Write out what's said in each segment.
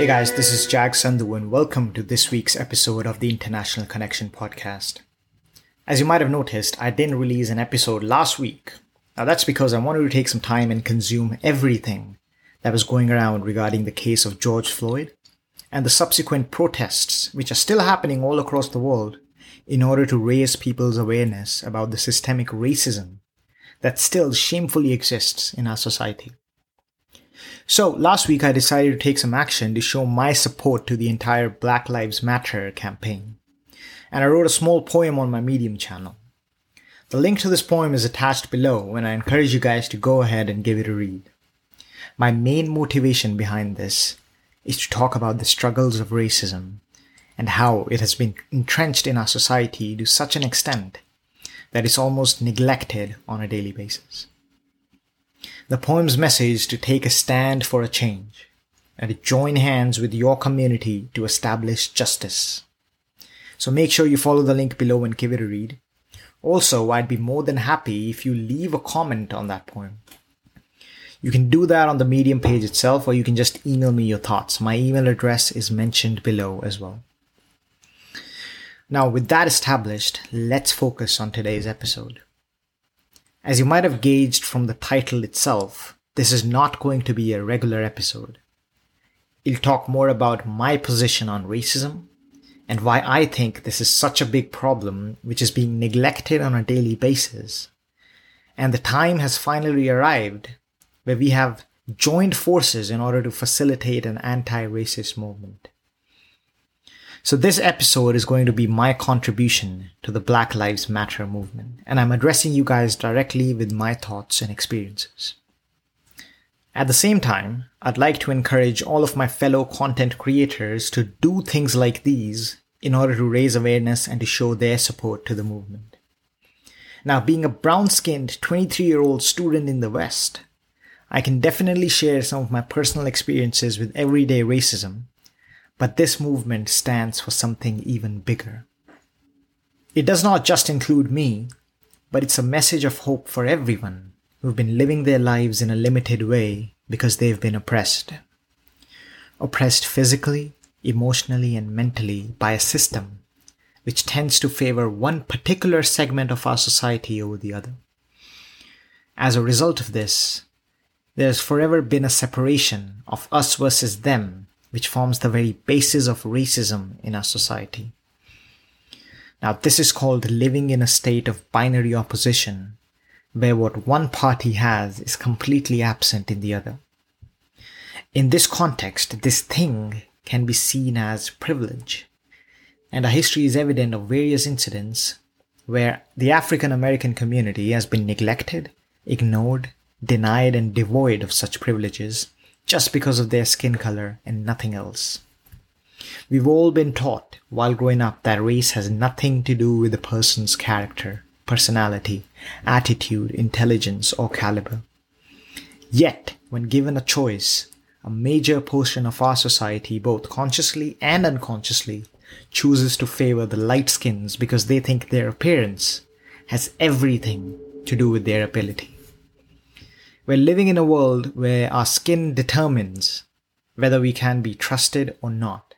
Hey guys, this is Jag Sandhu and welcome to this week's episode of the International Connection podcast. As you might have noticed, I didn't release an episode last week. Now that's because I wanted to take some time and consume everything that was going around regarding the case of George Floyd and the subsequent protests, which are still happening all across the world, in order to raise people's awareness about the systemic racism that still shamefully exists in our society. So last week I decided to take some action to show my support to the entire Black Lives Matter campaign. And I wrote a small poem on my Medium channel. The link to this poem is attached below and I encourage you guys to go ahead and give it a read. My main motivation behind this is to talk about the struggles of racism and how it has been entrenched in our society to such an extent that it's almost neglected on a daily basis. The poem's message to take a stand for a change and to join hands with your community to establish justice. So make sure you follow the link below and give it a read. Also, I'd be more than happy if you leave a comment on that poem. You can do that on the Medium page itself, or you can just email me your thoughts. My email address is mentioned below as well. Now, with that established, let's focus on today's episode. As you might have gauged from the title itself, this is not going to be a regular episode. It'll talk more about my position on racism and why I think this is such a big problem which is being neglected on a daily basis. And the time has finally arrived where we have joined forces in order to facilitate an anti-racist movement. So this episode is going to be my contribution to the Black Lives Matter movement, and I'm addressing you guys directly with my thoughts and experiences. At the same time, I'd like to encourage all of my fellow content creators to do things like these in order to raise awareness and to show their support to the movement. Now, being a brown skinned 23 year old student in the West, I can definitely share some of my personal experiences with everyday racism but this movement stands for something even bigger. It does not just include me, but it's a message of hope for everyone who've been living their lives in a limited way because they've been oppressed. Oppressed physically, emotionally, and mentally by a system which tends to favor one particular segment of our society over the other. As a result of this, there's forever been a separation of us versus them which forms the very basis of racism in our society. Now, this is called living in a state of binary opposition, where what one party has is completely absent in the other. In this context, this thing can be seen as privilege. And our history is evident of various incidents where the African American community has been neglected, ignored, denied, and devoid of such privileges just because of their skin color and nothing else. We've all been taught while growing up that race has nothing to do with a person's character, personality, attitude, intelligence, or caliber. Yet, when given a choice, a major portion of our society, both consciously and unconsciously, chooses to favor the light skins because they think their appearance has everything to do with their ability. We're living in a world where our skin determines whether we can be trusted or not.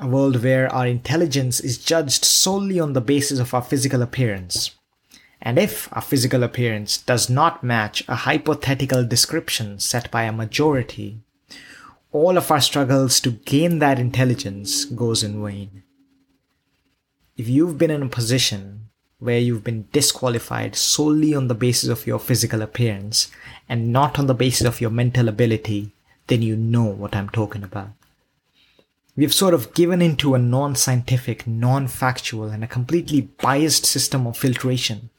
A world where our intelligence is judged solely on the basis of our physical appearance. And if our physical appearance does not match a hypothetical description set by a majority, all of our struggles to gain that intelligence goes in vain. If you've been in a position where you've been disqualified solely on the basis of your physical appearance and not on the basis of your mental ability, then you know what I'm talking about. We've sort of given into a non-scientific, non-factual, and a completely biased system of filtration.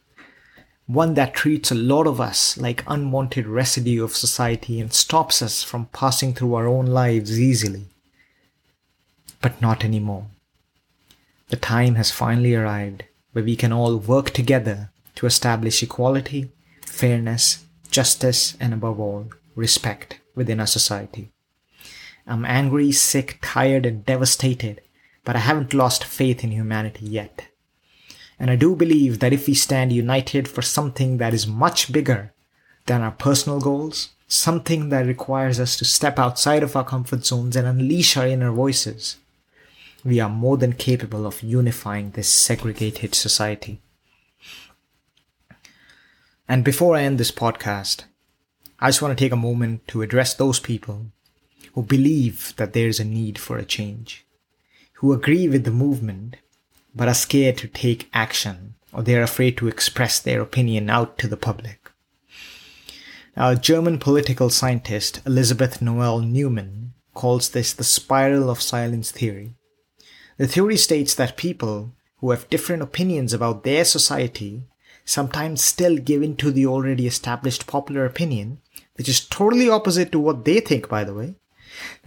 One that treats a lot of us like unwanted residue of society and stops us from passing through our own lives easily. But not anymore. The time has finally arrived where we can all work together to establish equality, fairness, justice, and above all, respect within our society. I'm angry, sick, tired, and devastated, but I haven't lost faith in humanity yet. And I do believe that if we stand united for something that is much bigger than our personal goals something that requires us to step outside of our comfort zones and unleash our inner voices, we are more than capable of unifying this segregated society. And before I end this podcast, I just want to take a moment to address those people who believe that there is a need for a change, who agree with the movement but are scared to take action or they're afraid to express their opinion out to the public. Now, German political scientist, Elisabeth Noelle-Neumann calls this the spiral of silence theory. The theory states that people who have different opinions about their society sometimes still give in to the already established popular opinion, which is totally opposite to what they think, by the way.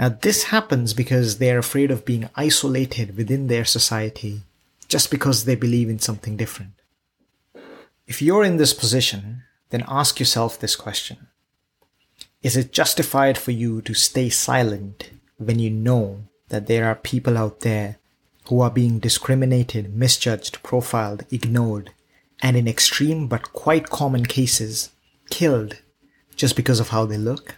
Now, this happens because they are afraid of being isolated within their society just because they believe in something different. If you're in this position, then ask yourself this question Is it justified for you to stay silent when you know that there are people out there who are being discriminated, misjudged, profiled, ignored, and in extreme but quite common cases, killed just because of how they look?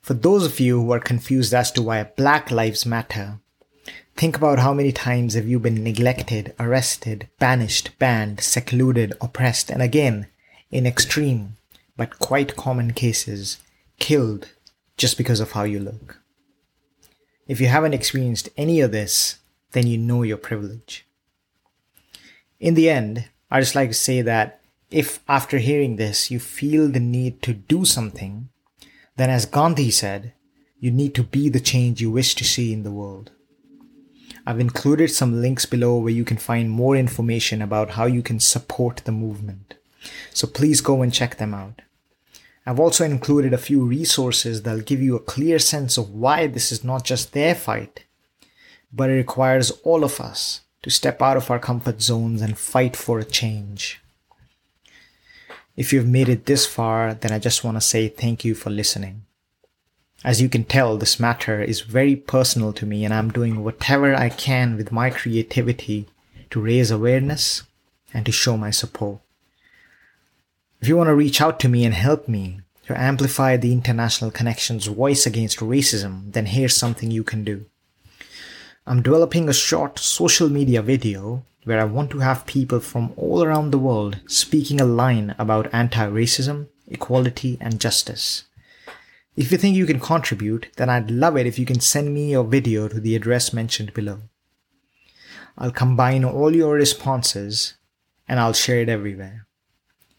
For those of you who are confused as to why Black Lives Matter Think about how many times have you been neglected, arrested, banished, banned, secluded, oppressed, and again, in extreme but quite common cases, killed just because of how you look. If you haven't experienced any of this, then you know your privilege. In the end, I just like to say that if after hearing this you feel the need to do something, then as Gandhi said, you need to be the change you wish to see in the world. I've included some links below where you can find more information about how you can support the movement. So please go and check them out. I've also included a few resources that'll give you a clear sense of why this is not just their fight, but it requires all of us to step out of our comfort zones and fight for a change. If you've made it this far, then I just want to say thank you for listening. As you can tell, this matter is very personal to me and I'm doing whatever I can with my creativity to raise awareness and to show my support. If you want to reach out to me and help me to amplify the international connection's voice against racism, then here's something you can do. I'm developing a short social media video where I want to have people from all around the world speaking a line about anti-racism, equality, and justice. If you think you can contribute, then I'd love it if you can send me your video to the address mentioned below. I'll combine all your responses and I'll share it everywhere.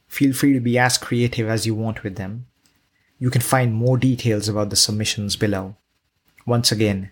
Feel free to be as creative as you want with them. You can find more details about the submissions below. Once again,